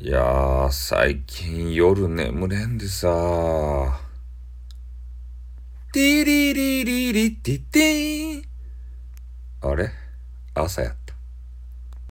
いやー、最近夜眠れんでさー。ティリリリリティティーン。あれ？朝やっ